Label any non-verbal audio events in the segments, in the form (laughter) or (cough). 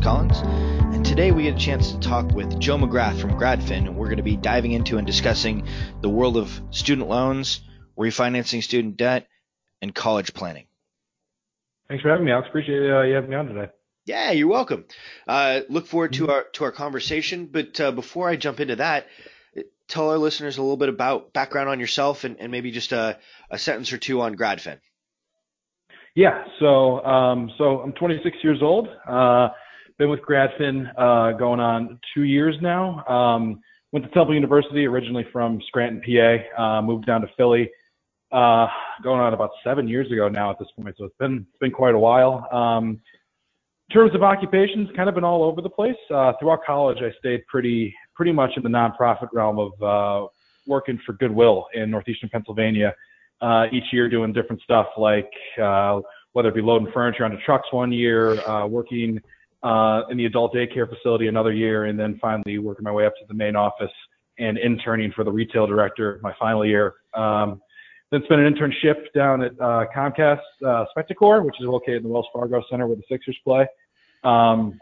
Collins, and today we get a chance to talk with Joe McGrath from GradFin, and we're going to be diving into and discussing the world of student loans, refinancing student debt, and college planning. Thanks for having me, Alex. Appreciate uh, you having me on today. Yeah, you're welcome. Uh, look forward to our to our conversation. But uh, before I jump into that, tell our listeners a little bit about background on yourself and, and maybe just a, a sentence or two on GradFin. Yeah, so um, so I'm 26 years old. Uh, been with GradFin uh, going on two years now. Um, went to Temple University originally from Scranton, PA. Uh, moved down to Philly, uh, going on about seven years ago now at this point. So it's been it's been quite a while. Um, in terms of occupations, kind of been all over the place. Uh, throughout college, I stayed pretty pretty much in the nonprofit realm of uh, working for Goodwill in northeastern Pennsylvania. Uh, each year, doing different stuff like uh, whether it be loading furniture onto trucks one year, uh, working uh, in the adult daycare facility another year, and then finally working my way up to the main office and interning for the retail director my final year. Um, then spent an internship down at uh, Comcast uh, Spectacor, which is located in the Wells Fargo Center where the Sixers play. Um,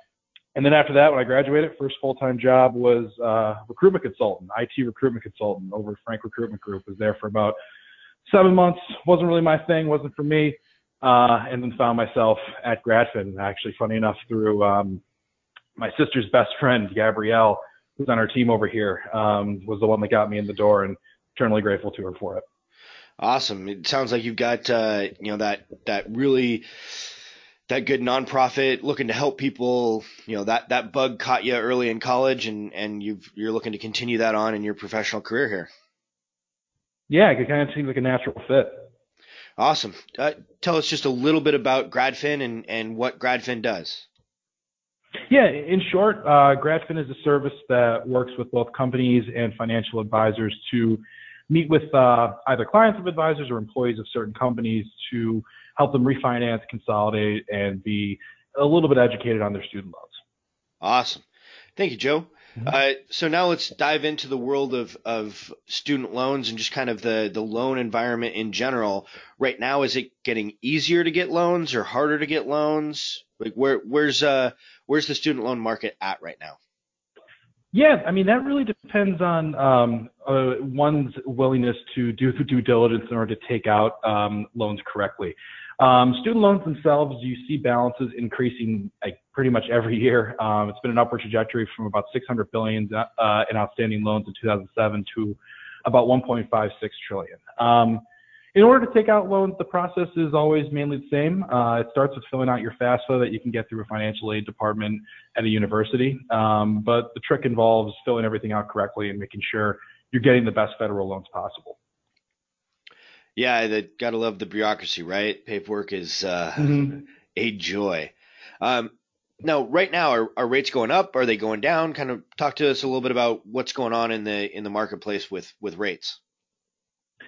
and then after that, when I graduated, first full-time job was uh, recruitment consultant, IT recruitment consultant over Frank Recruitment Group. Was there for about seven months. wasn't really my thing. wasn't for me. Uh, and then found myself at GradFin. Actually, funny enough, through um, my sister's best friend Gabrielle, who's on our team over here, um, was the one that got me in the door, and eternally grateful to her for it. Awesome. It sounds like you've got uh, you know that that really that good nonprofit looking to help people. You know that that bug caught you early in college, and and you you're looking to continue that on in your professional career here. Yeah, it kind of seems like a natural fit. Awesome. Uh, tell us just a little bit about GradFin and and what GradFin does. Yeah, in short, uh, GradFin is a service that works with both companies and financial advisors to meet with uh, either clients of advisors or employees of certain companies to help them refinance, consolidate, and be a little bit educated on their student loans. Awesome. Thank you, Joe. Mm-hmm. Uh, so now let's dive into the world of, of student loans and just kind of the, the loan environment in general. Right now, is it getting easier to get loans or harder to get loans? Like where where's uh where's the student loan market at right now? Yeah, I mean that really depends on um, uh, one's willingness to do the due diligence in order to take out um, loans correctly. Um, student loans themselves, you see balances increasing like pretty much every year. Um, it's been an upward trajectory from about 600 billion uh, in outstanding loans in 2007 to about 1.56 trillion. Um, in order to take out loans, the process is always mainly the same. Uh, it starts with filling out your FAFSA that you can get through a financial aid department at a university. Um, but the trick involves filling everything out correctly and making sure you're getting the best federal loans possible. Yeah, they gotta love the bureaucracy, right? Paperwork is uh, mm-hmm. (laughs) a joy. Um, now, right now, are, are rates going up? Are they going down? Kind of talk to us a little bit about what's going on in the in the marketplace with with rates.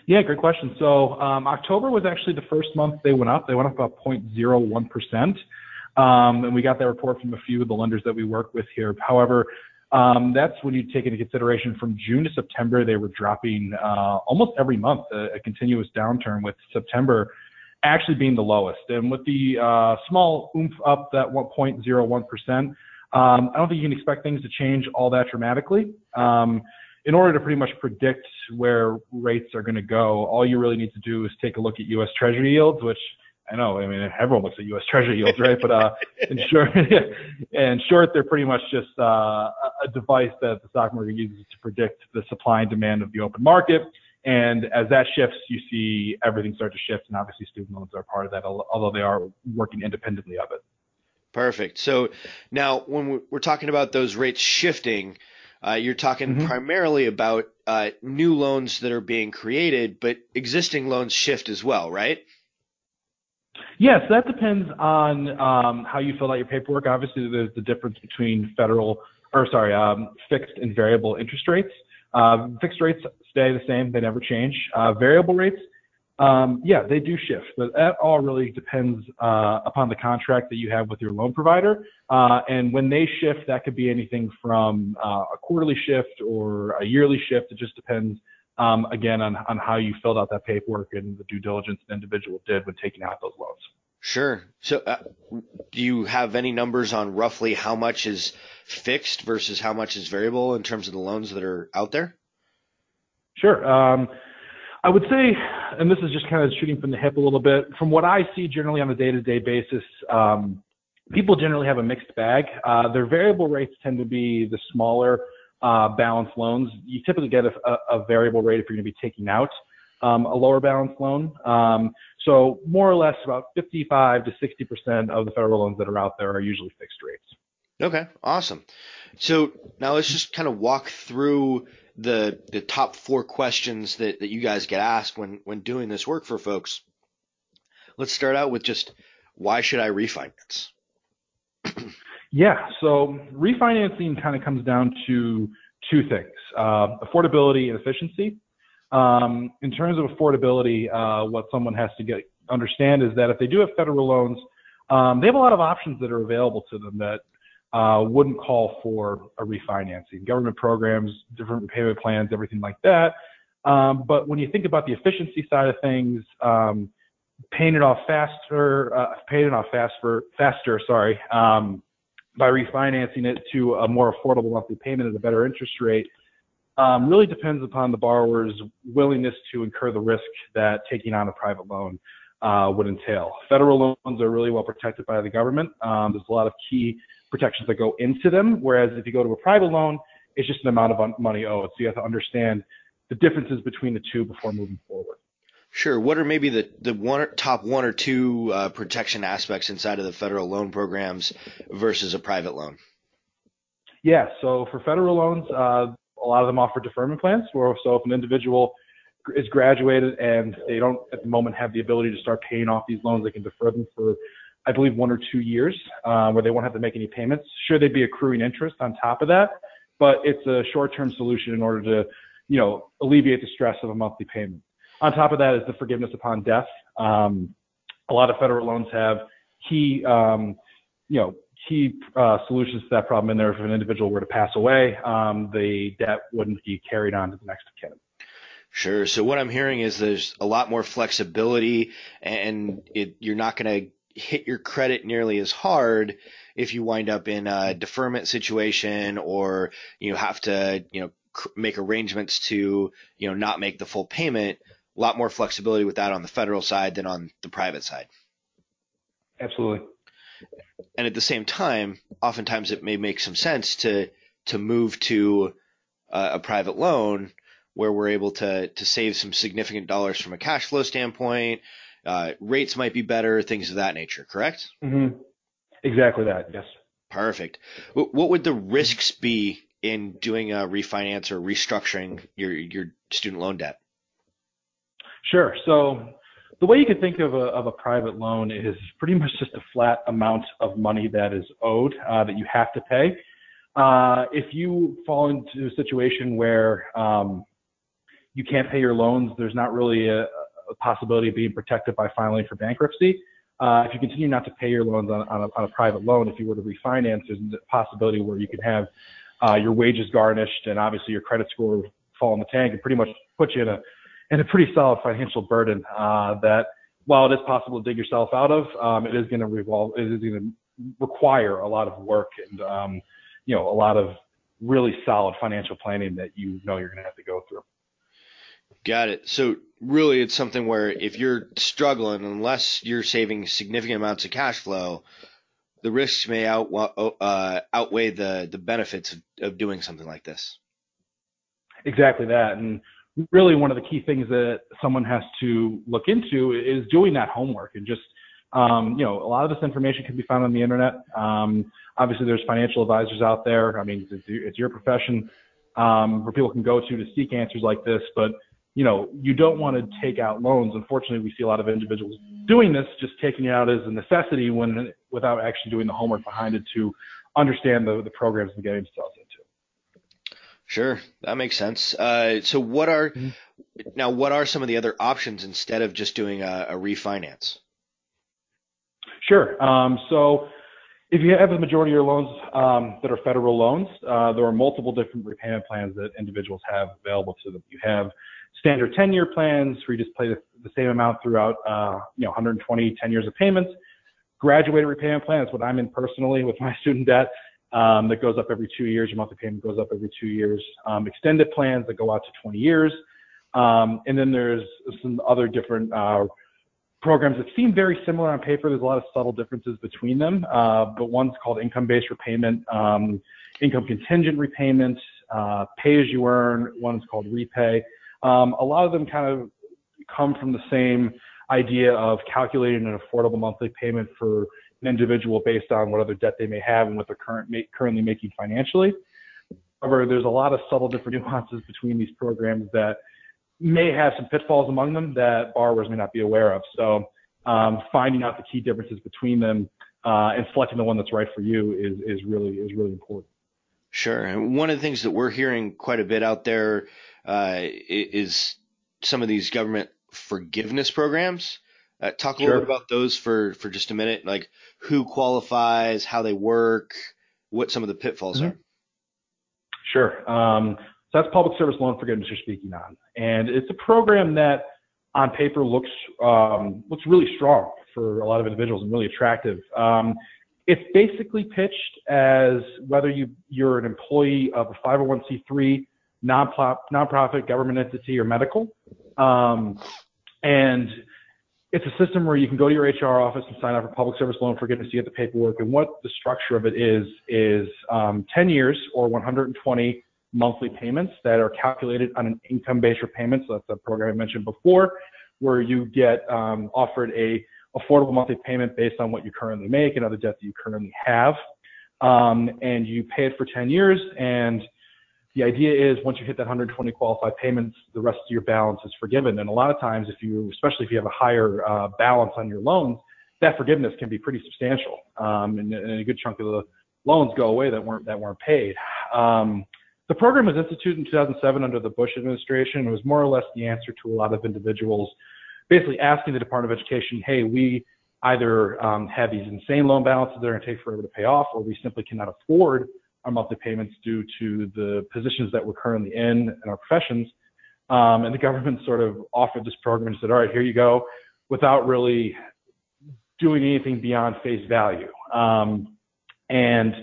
Yeah, great question. So um, October was actually the first month they went up. They went up about 0.01 percent, um, and we got that report from a few of the lenders that we work with here. However, um, that's when you take into consideration from June to September, they were dropping uh, almost every month, a, a, continuous downturn with September actually being the lowest. And with the uh, small oomph up that 1.01%, um, I don't think you can expect things to change all that dramatically. Um, in order to pretty much predict where rates are going to go, all you really need to do is take a look at U.S. Treasury yields, which I know. I mean, everyone looks at U.S. Treasury yields, right? But uh, in short, in short, they're pretty much just uh, a device that the stock market uses to predict the supply and demand of the open market. And as that shifts, you see everything start to shift, and obviously student loans are part of that, although they are working independently of it. Perfect. So now, when we're talking about those rates shifting, uh, you're talking mm-hmm. primarily about uh, new loans that are being created, but existing loans shift as well, right? Yes, that depends on um, how you fill out your paperwork. Obviously, there's the difference between federal, or sorry, um, fixed and variable interest rates. Uh, fixed rates stay the same; they never change. Uh, variable rates, um, yeah, they do shift, but that all really depends uh, upon the contract that you have with your loan provider. Uh, and when they shift, that could be anything from uh, a quarterly shift or a yearly shift. It just depends um, again, on, on how you filled out that paperwork and the due diligence an individual did when taking out those loans. Sure. So, uh, do you have any numbers on roughly how much is fixed versus how much is variable in terms of the loans that are out there? Sure. Um, I would say, and this is just kind of shooting from the hip a little bit, from what I see generally on a day-to-day basis, um, people generally have a mixed bag. Uh, their variable rates tend to be the smaller uh, balance loans. You typically get a, a, variable rate if you're going to be taking out um, a lower balance loan. Um, so more or less about 55 to 60 percent of the federal loans that are out there are usually fixed rates. Okay, awesome. So now let's just kind of walk through the the top four questions that, that you guys get asked when when doing this work for folks. Let's start out with just why should I refinance? (clears throat) yeah, so refinancing kind of comes down to two things: uh, affordability and efficiency. Um, in terms of affordability, uh, what someone has to get understand is that if they do have federal loans, um, they have a lot of options that are available to them that uh, wouldn't call for a refinancing. Government programs, different repayment plans, everything like that. Um, but when you think about the efficiency side of things, um, paying it off faster, uh, paying it off faster, faster, sorry, um, by refinancing it to a more affordable monthly payment at a better interest rate, um, really depends upon the borrower's willingness to incur the risk that taking on a private loan uh, would entail. Federal loans are really well protected by the government. Um, there's a lot of key protections that go into them. Whereas if you go to a private loan, it's just an amount of money owed. So you have to understand the differences between the two before moving forward. Sure. What are maybe the, the one top one or two uh, protection aspects inside of the federal loan programs versus a private loan? Yeah. So for federal loans, uh, a lot of them offer deferment plans. Where so if an individual is graduated and they don't at the moment have the ability to start paying off these loans, they can defer them for I believe, one or two years uh, where they won't have to make any payments. Sure, they'd be accruing interest on top of that, but it's a short-term solution in order to, you know, alleviate the stress of a monthly payment. On top of that is the forgiveness upon death. Um, a lot of federal loans have key, um, you know, key uh, solutions to that problem in there. If an individual were to pass away, um, the debt wouldn't be carried on to the next of kin. Sure. So what I'm hearing is there's a lot more flexibility, and it, you're not going to hit your credit nearly as hard if you wind up in a deferment situation or you have to, you know, make arrangements to, you know, not make the full payment. A lot more flexibility with that on the federal side than on the private side. Absolutely. And at the same time, oftentimes it may make some sense to to move to a, a private loan where we're able to to save some significant dollars from a cash flow standpoint, uh, rates might be better, things of that nature, correct? Mm-hmm. Exactly that, yes. Perfect. What would the risks be in doing a refinance or restructuring your, your student loan debt? Sure. So the way you could think of a, of a private loan is pretty much just a flat amount of money that is owed uh, that you have to pay. Uh, if you fall into a situation where um, you can't pay your loans, there's not really a, a possibility of being protected by filing for bankruptcy. Uh, if you continue not to pay your loans on, on, a, on, a, private loan, if you were to refinance, there's a possibility where you could have uh, your wages garnished and obviously your credit score fall in the tank and pretty much put you in a in a pretty solid financial burden uh, that while it is possible to dig yourself out of, um, it is going to revolve. It is going to require a lot of work and um, you know a lot of really solid financial planning that you know you're going to have to go through. Got it. So really, it's something where if you're struggling, unless you're saving significant amounts of cash flow, the risks may out, uh, outweigh the the benefits of, of doing something like this. Exactly that, and really one of the key things that someone has to look into is doing that homework and just um, you know, a lot of this information can be found on the internet. Um, obviously, there's financial advisors out there. I mean, it's, it's your profession um, where people can go to to seek answers like this. But you know, you don't want to take out loans. Unfortunately, we see a lot of individuals doing this, just taking it out as a necessity when without actually doing the homework behind it to understand the, the programs they're getting themselves. Sure, that makes sense. Uh, so, what are mm-hmm. now? What are some of the other options instead of just doing a, a refinance? Sure. Um, so, if you have the majority of your loans um, that are federal loans, uh, there are multiple different repayment plans that individuals have available to them. You have standard 10 year plans where you just pay the, the same amount throughout, uh, you know, 120, 10 years of payments. graduated repayment plan. That's what I'm in personally with my (laughs) student debt. Um, that goes up every two years. Your monthly payment goes up every two years. Um, extended plans that go out to 20 years. Um, and then there's some other different uh, programs that seem very similar on paper. There's a lot of subtle differences between them, uh, but one's called income-based repayment, um, income contingent repayment, uh, pay-as-you-earn. One's called repay. Um, a lot of them kind of come from the same idea of calculating an affordable monthly payment for an individual based on what other debt they may have and what they're current, currently making financially. However, there's a lot of subtle different (laughs) nuances between these programs that may have some pitfalls among them that borrowers may not be aware of. So um, finding out the key differences between them uh, and selecting the one that's right for you is, is really is really important. Sure. And one of the things that we're hearing quite a bit out there uh, is some of these government forgiveness programs. Uh, talk a sure. little bit about those for, for just a minute, like who qualifies, how they work, what some of the pitfalls mm-hmm. are. Sure. Um, so that's public service loan forgiveness you're speaking on, and it's a program that on paper looks um, looks really strong for a lot of individuals and really attractive. Um, it's basically pitched as whether you you're an employee of a 501c3 nonprofit government entity or medical, um, and it's a system where you can go to your HR office and sign up for public service loan forgiveness. You get the paperwork, and what the structure of it is is um, 10 years or 120 monthly payments that are calculated on an income-based repayment. So that's the program I mentioned before, where you get um, offered a affordable monthly payment based on what you currently make and other debt that you currently have. Um, and you pay it for 10 years. And the idea is once you hit that 120 qualified payments, the rest of your balance is forgiven. And a lot of times, if you, especially if you have a higher uh, balance on your loans, that forgiveness can be pretty substantial. Um, and, and, a good chunk of the loans go away that weren't that weren't paid. Um, the program was instituted in 2007 under the Bush administration. It was more or less the answer to a lot of individuals basically asking the Department of Education, hey, we either um, have these insane loan balances that are going to take forever to pay off, or we simply cannot afford our monthly payments due to the positions that we're currently in in our professions. Um, and the government sort of offered this program and said, all right, here you go, without really doing anything beyond face value. Um, and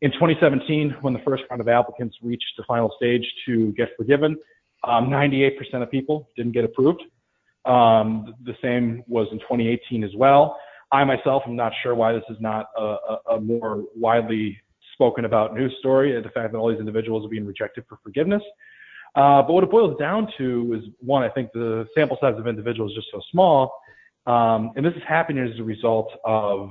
in 2017, when the first round of applicants reached the final stage to get forgiven, um, 98% of people didn't get approved. Um, the same was in 2018 as well. I myself am not sure why this is not a, a, a more widely spoken about news story, and the fact that all these individuals are being rejected for forgiveness. Uh, but what it boils down to is one, I think the sample size of individuals is just so small. Um, and this is happening as a result of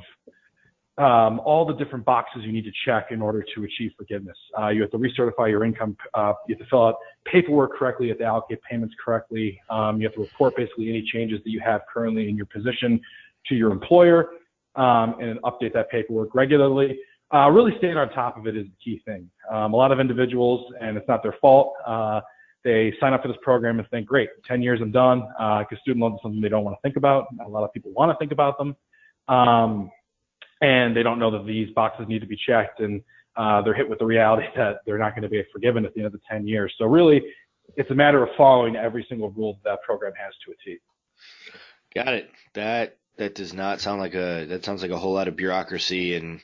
um, all the different boxes you need to check in order to achieve forgiveness. Uh, you have to recertify your income. Uh, you have to fill out paperwork correctly. You have to allocate payments correctly. Um, you have to report basically any changes that you have currently in your position to your employer um, and update that paperwork regularly. Uh, really staying on top of it is the key thing. Um, a lot of individuals, and it's not their fault, uh, they sign up for this program and think, great, 10 years I'm done, because uh, student loans is something they don't want to think about. A lot of people want to think about them. Um, and they don't know that these boxes need to be checked and uh, they're hit with the reality (laughs) that they're not going to be forgiven at the end of the 10 years. So really, it's a matter of following every single rule that, that program has to a T. Got it. That that does not sound like a that sounds like a whole lot of bureaucracy and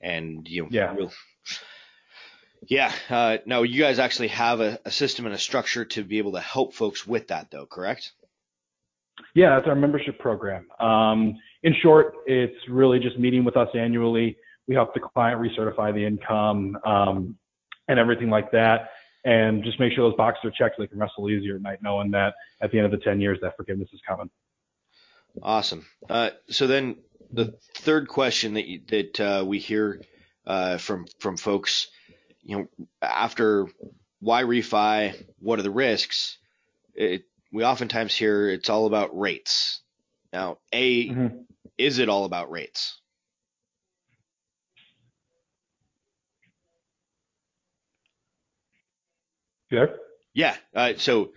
and you know yeah. Real, yeah. Uh, no, you guys actually have a, a system and a structure to be able to help folks with that, though, correct? Yeah, that's our membership program. Um, in short, it's really just meeting with us annually. We help the client recertify the income um, and everything like that, and just make sure those boxes are checked so they can little easier at night, knowing that at the end of the 10 years that forgiveness is coming. Awesome. Uh, so then the third question that you, that uh, we hear uh, from from folks, you know, after why refi, what are the risks? It, we oftentimes hear it's all about rates. Now, a mm-hmm. is it all about rates? Yeah. Yeah. Uh, so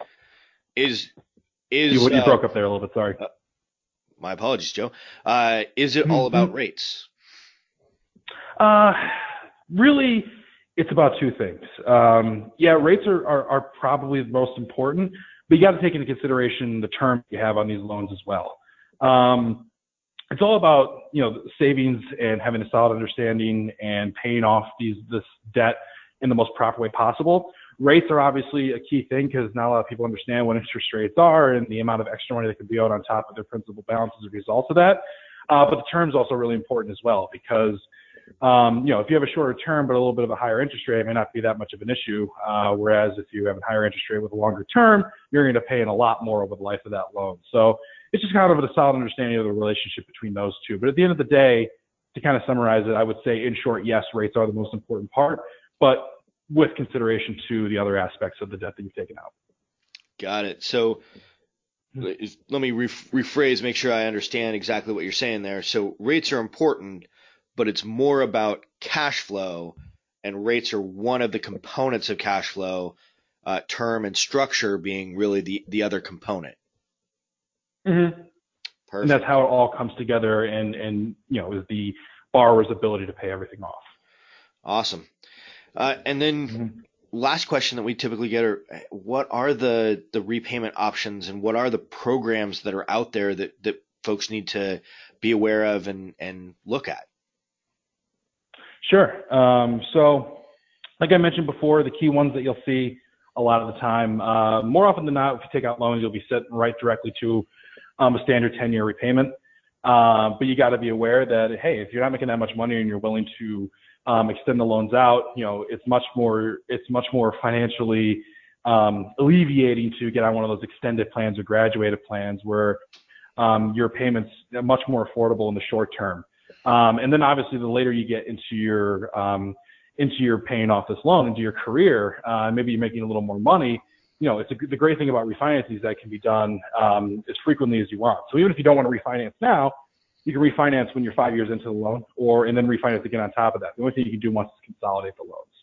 is is you, you uh, broke up there a little bit. Sorry. My apologies, Joe. Uh, is it all about mm-hmm. rates? Uh, really, it's about two things. Um, yeah, rates are, are, are probably the most important, but you got to take into consideration the term you have on these loans as well. Um, it's all about you know savings and having a solid understanding and paying off these this debt in the most proper way possible. Rates are obviously a key thing because not a lot of people understand what interest rates are and the amount of extra money that can be owed on top of their principal balance as a result of that. Uh, but the term is also really important as well because um, you know if you have a shorter term but a little bit of a higher interest rate, it may not be that much of an issue. Uh, whereas if you have a higher interest rate with a longer term, you're going to pay in a lot more over the life of that loan. So it's just kind of a solid understanding of the relationship between those two. But at the end of the day, to kind of summarize it, I would say in short, yes, rates are the most important part, but with consideration to the other aspects of the debt that you've taken out. Got it. So let me rephrase, make sure I understand exactly what you're saying there. So rates are important, but it's more about cash flow, and rates are one of the components of cash flow, uh, term and structure being really the, the other component. Mm-hmm. Perfect. And that's how it all comes together and, and, you know, is the borrower's ability to pay everything off. Awesome. Uh, and then mm-hmm. last question that we typically get are what are the, the repayment options and what are the programs that are out there that, that folks need to be aware of and, and look at? Sure. Um, so like I mentioned before, the key ones that you'll see a lot of the time, uh, more often than not, if you take out loans, you'll be set right directly to um, a standard 10 year repayment. Uh, but you got to be aware that, hey, if you're not making that much money and you're willing to um, extend the loans out, you know, it's much more, it's much more financially um, alleviating to get on one of those extended plans or graduated plans where um, your payments are much more affordable in the short term. Um, and then obviously the later you get into your, um, into your paying off this loan, into your career, uh, maybe you're making a little more money, you know, it's a, the great thing about refinancing is that can be done um, as frequently as you want. So even if you don't want to refinance now, you can refinance when you're five years into the loan, or and then refinance again on top of that. The only thing you can do once is consolidate the loans.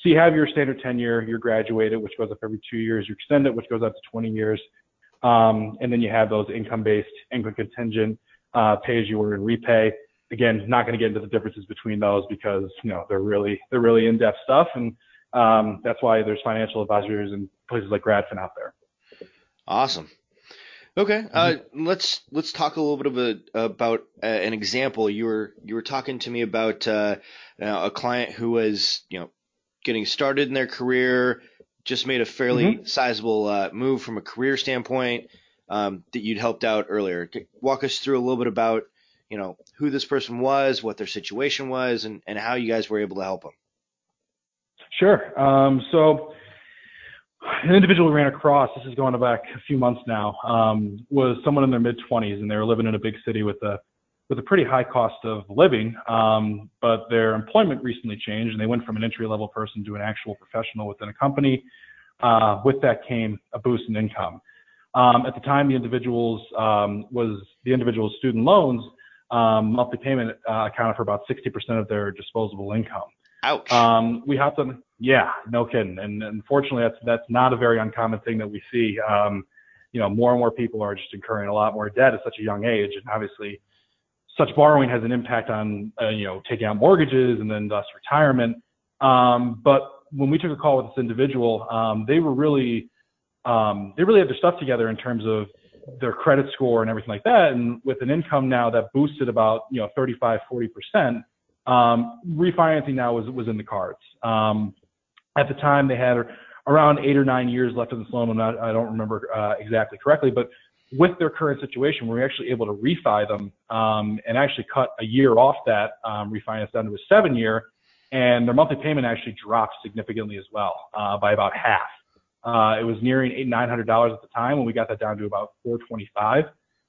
So you have your standard 10 year, you're graduated, which goes up every two years. You extend it, which goes up to 20 years, um, and then you have those income-based, income contingent, uh, pay as you earn and repay. Again, not going to get into the differences between those because you know they're really they're really in-depth stuff, and um, that's why there's financial advisors and places like Gradfin out there. Awesome. Okay, uh, mm-hmm. let's let's talk a little bit of a, about uh, an example. You were you were talking to me about uh, a client who was you know getting started in their career, just made a fairly mm-hmm. sizable uh, move from a career standpoint um, that you'd helped out earlier. Walk us through a little bit about you know who this person was, what their situation was, and, and how you guys were able to help them. Sure. Um, so an individual we ran across, this is going back a few months now, um, was someone in their mid 20s and they were living in a big city with a with a pretty high cost of living, um, but their employment recently changed and they went from an entry level person to an actual professional within a company. Uh, with that came a boost in income. Um, at the time, the individual's um, was the individual's student loans um, monthly payment uh, accounted for about 60% of their disposable income. Ouch. Um, we have to, yeah, no kidding. And unfortunately, that's that's not a very uncommon thing that we see. Um, you know, more and more people are just incurring a lot more debt at such a young age, and obviously, such borrowing has an impact on uh, you know taking out mortgages and then thus retirement. Um, but when we took a call with this individual, um, they were really um, they really had their stuff together in terms of their credit score and everything like that. And with an income now that boosted about you know 35, 40 percent um, refinancing now was, was in the cards. Um, at the time, they had around eight or nine years left of this loan. I'm not, I don't remember uh, exactly correctly, but with their current situation, we are actually able to refi them um, and actually cut a year off that um, refinance down to a seven year, and their monthly payment actually dropped significantly as well uh, by about half. Uh, it was nearing eight nine hundred dollars at the time when we got that down to about four twenty five.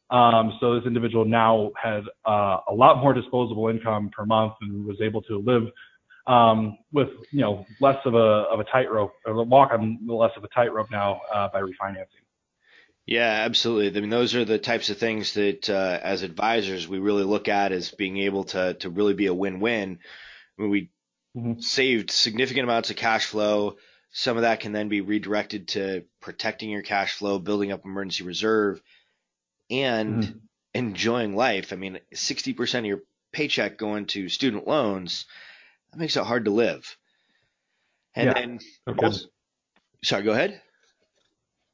Um, so this individual now had uh, a lot more disposable income per month and was able to live um, with you know less of a of a tightrope or walk on less of a tightrope now uh, by refinancing. Yeah, absolutely. I mean, those are the types of things that uh, as advisors we really look at as being able to to really be a win-win. I mean, we mm-hmm. saved significant amounts of cash flow. Some of that can then be redirected to protecting your cash flow, building up emergency reserve, and mm-hmm. enjoying life. I mean, 60% of your paycheck going to student loans, that makes it hard to live. And yeah, then, no also, sorry, go ahead.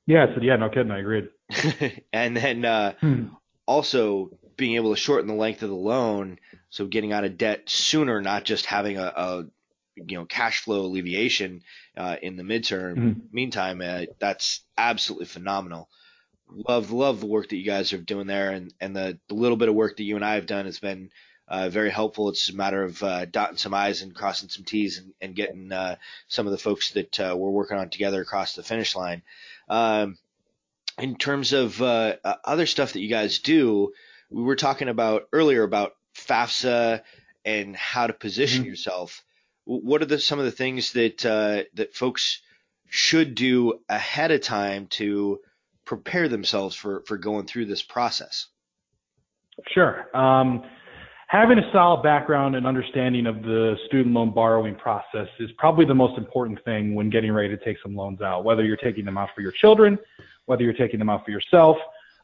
Yeah, I said, yeah, no kidding. I agreed. (laughs) and then, uh, hmm. also being able to shorten the length of the loan, so getting out of debt sooner, not just having a, a you know cash flow alleviation uh, in the midterm. Mm-hmm. Meantime, uh, that's absolutely phenomenal. Love love the work that you guys are doing there, and and the, the little bit of work that you and I have done has been uh, very helpful. It's a matter of uh, dotting some I's and crossing some T's and, and getting uh, some of the folks that uh, we're working on together across the finish line. Um, in terms of uh, uh, other stuff that you guys do, we were talking about earlier about FAFSA and how to position mm-hmm. yourself. What are the, some of the things that uh, that folks should do ahead of time to prepare themselves for for going through this process? Sure. Um, having a solid background and understanding of the student loan borrowing process is probably the most important thing when getting ready to take some loans out, whether you're taking them out for your children, whether you're taking them out for yourself.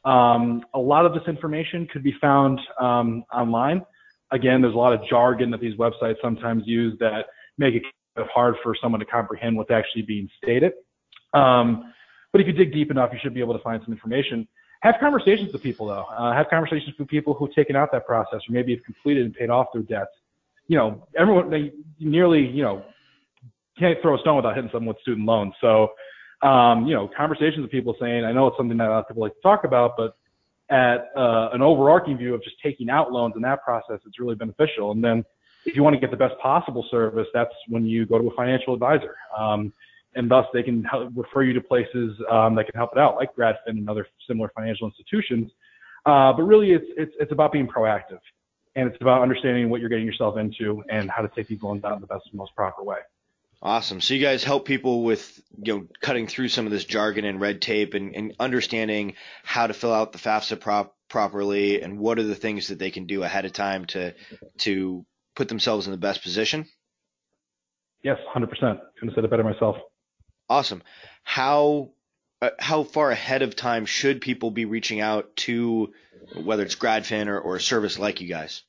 Um, a lot of this information could be found um, online. Again, there's a lot of jargon that these websites sometimes use that make it hard for someone to comprehend what's actually being stated. Um, but if you dig deep enough, you should be able to find some information. Have conversations with people though. Uh, have conversations with people who've taken out that process or maybe have completed and paid off their debts. You know, everyone they nearly you know can't throw a stone without hitting someone with student loans. So, um, you know, conversations with people saying, I know it's something that a lot of people like to talk about, but at uh, an overarching view of just taking out loans in that process, it's really beneficial. And then if you want to get the best possible service, that's when you go to a financial advisor. Um, and thus they can help, refer you to places um, that can help it out, like GradFin and other similar financial institutions. Uh, but really, it's, it's, it's about being proactive, and it's about understanding what you're getting yourself into and how to take these loans out in the best most proper way. Awesome. So you guys help people with you know cutting through some of this jargon and red tape and, and understanding how to fill out the FAFSA prop properly and what are the things that they can do ahead of time to to put themselves in the best position. Yes, 100%. Couldn't have said it better myself. Awesome. How uh, how far ahead of time should people be reaching out to whether it's GradFin or, or a service like you guys?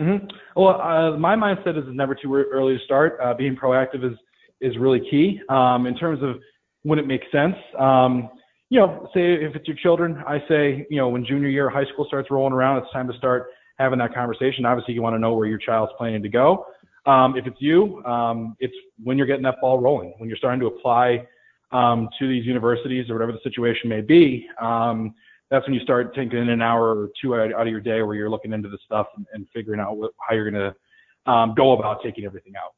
Mm-hmm. Well, uh, my mindset is never too early to start. Uh, being proactive is is really key um, in terms of when it makes sense. Um, you know, say if it's your children, I say, you know, when junior year of high school starts rolling around, it's time to start having that conversation. Obviously, you want to know where your child's planning to go. Um, if it's you, um, it's when you're getting that ball rolling, when you're starting to apply um, to these universities or whatever the situation may be. Um, that's when you start taking an hour or two out, out of your day where you're looking into the stuff and, and figuring out what, how you're going to um, go about taking everything out.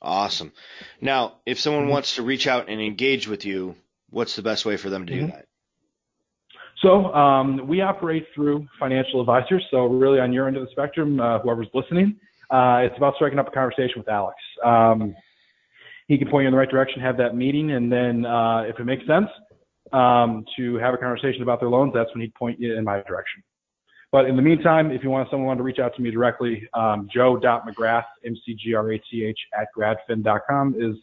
Awesome. Now, if someone mm-hmm. wants to reach out and engage with you, what's the best way for them to mm-hmm. do that? So um, we operate through financial advisors. So really on your end of the spectrum, uh, whoever's listening, uh, it's about striking up a conversation with Alex. Um, he can point you in the right direction, have that meeting, and then uh, if it makes sense um, to have a conversation about their loans, that's when he'd point you in my direction. But in the meantime, if you want someone to reach out to me directly, um, joe.mcgrath, M-C-G-R-A-T-H, at gradfin.com is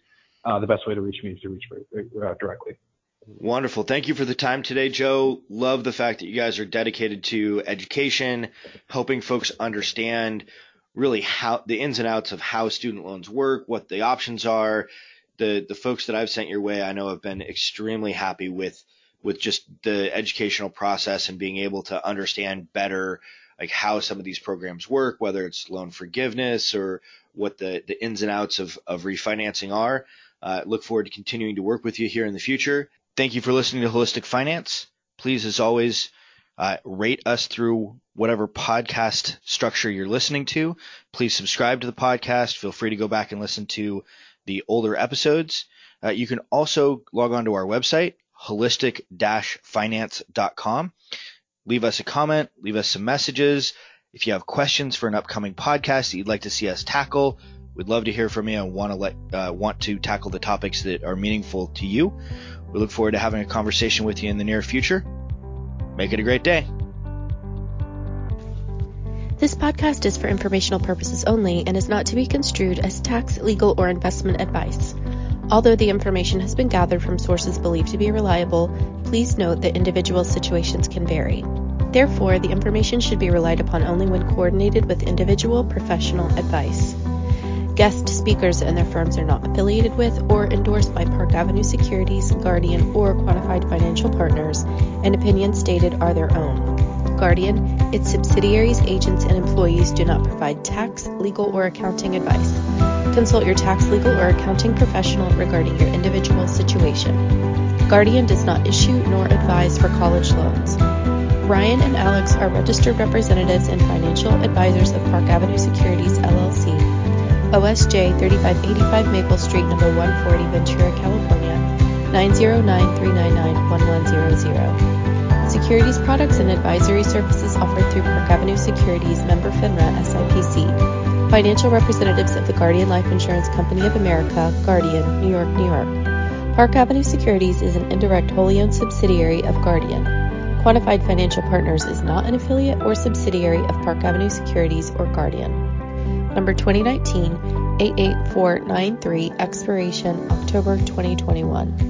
uh, the best way to reach me to reach me uh, directly. Wonderful. Thank you for the time today, Joe. Love the fact that you guys are dedicated to education, helping folks understand really how the ins and outs of how student loans work, what the options are. The the folks that I've sent your way, I know have been extremely happy with with just the educational process and being able to understand better like how some of these programs work, whether it's loan forgiveness or what the, the ins and outs of, of refinancing are. Uh, look forward to continuing to work with you here in the future. Thank you for listening to Holistic Finance. Please, as always, uh, rate us through whatever podcast structure you're listening to. Please subscribe to the podcast. Feel free to go back and listen to the older episodes. Uh, you can also log on to our website, holistic-finance.com. Leave us a comment, leave us some messages. If you have questions for an upcoming podcast that you'd like to see us tackle, we'd love to hear from you and want to let uh, want to tackle the topics that are meaningful to you. We look forward to having a conversation with you in the near future. Make it a great day. This podcast is for informational purposes only and is not to be construed as tax, legal, or investment advice. Although the information has been gathered from sources believed to be reliable, please note that individual situations can vary. Therefore, the information should be relied upon only when coordinated with individual professional advice. Guest speakers and their firms are not affiliated with or endorsed by Park Avenue Securities, Guardian, or Quantified Financial Partners, and opinions stated are their own. Guardian, its subsidiaries, agents, and employees do not provide tax, legal, or accounting advice. Consult your tax, legal, or accounting professional regarding your individual situation. Guardian does not issue nor advise for college loans. Ryan and Alex are registered representatives and financial advisors of Park Avenue Securities LLC, OSJ 3585 Maple Street, number 140, Ventura, California 909-399-1100. Securities products and advisory services offered through Park Avenue Securities, member FINRA, SIPC. Financial representatives of the Guardian Life Insurance Company of America, Guardian, New York, New York. Park Avenue Securities is an indirect wholly owned subsidiary of Guardian. Quantified Financial Partners is not an affiliate or subsidiary of Park Avenue Securities or Guardian. Number 2019 88493, expiration October 2021.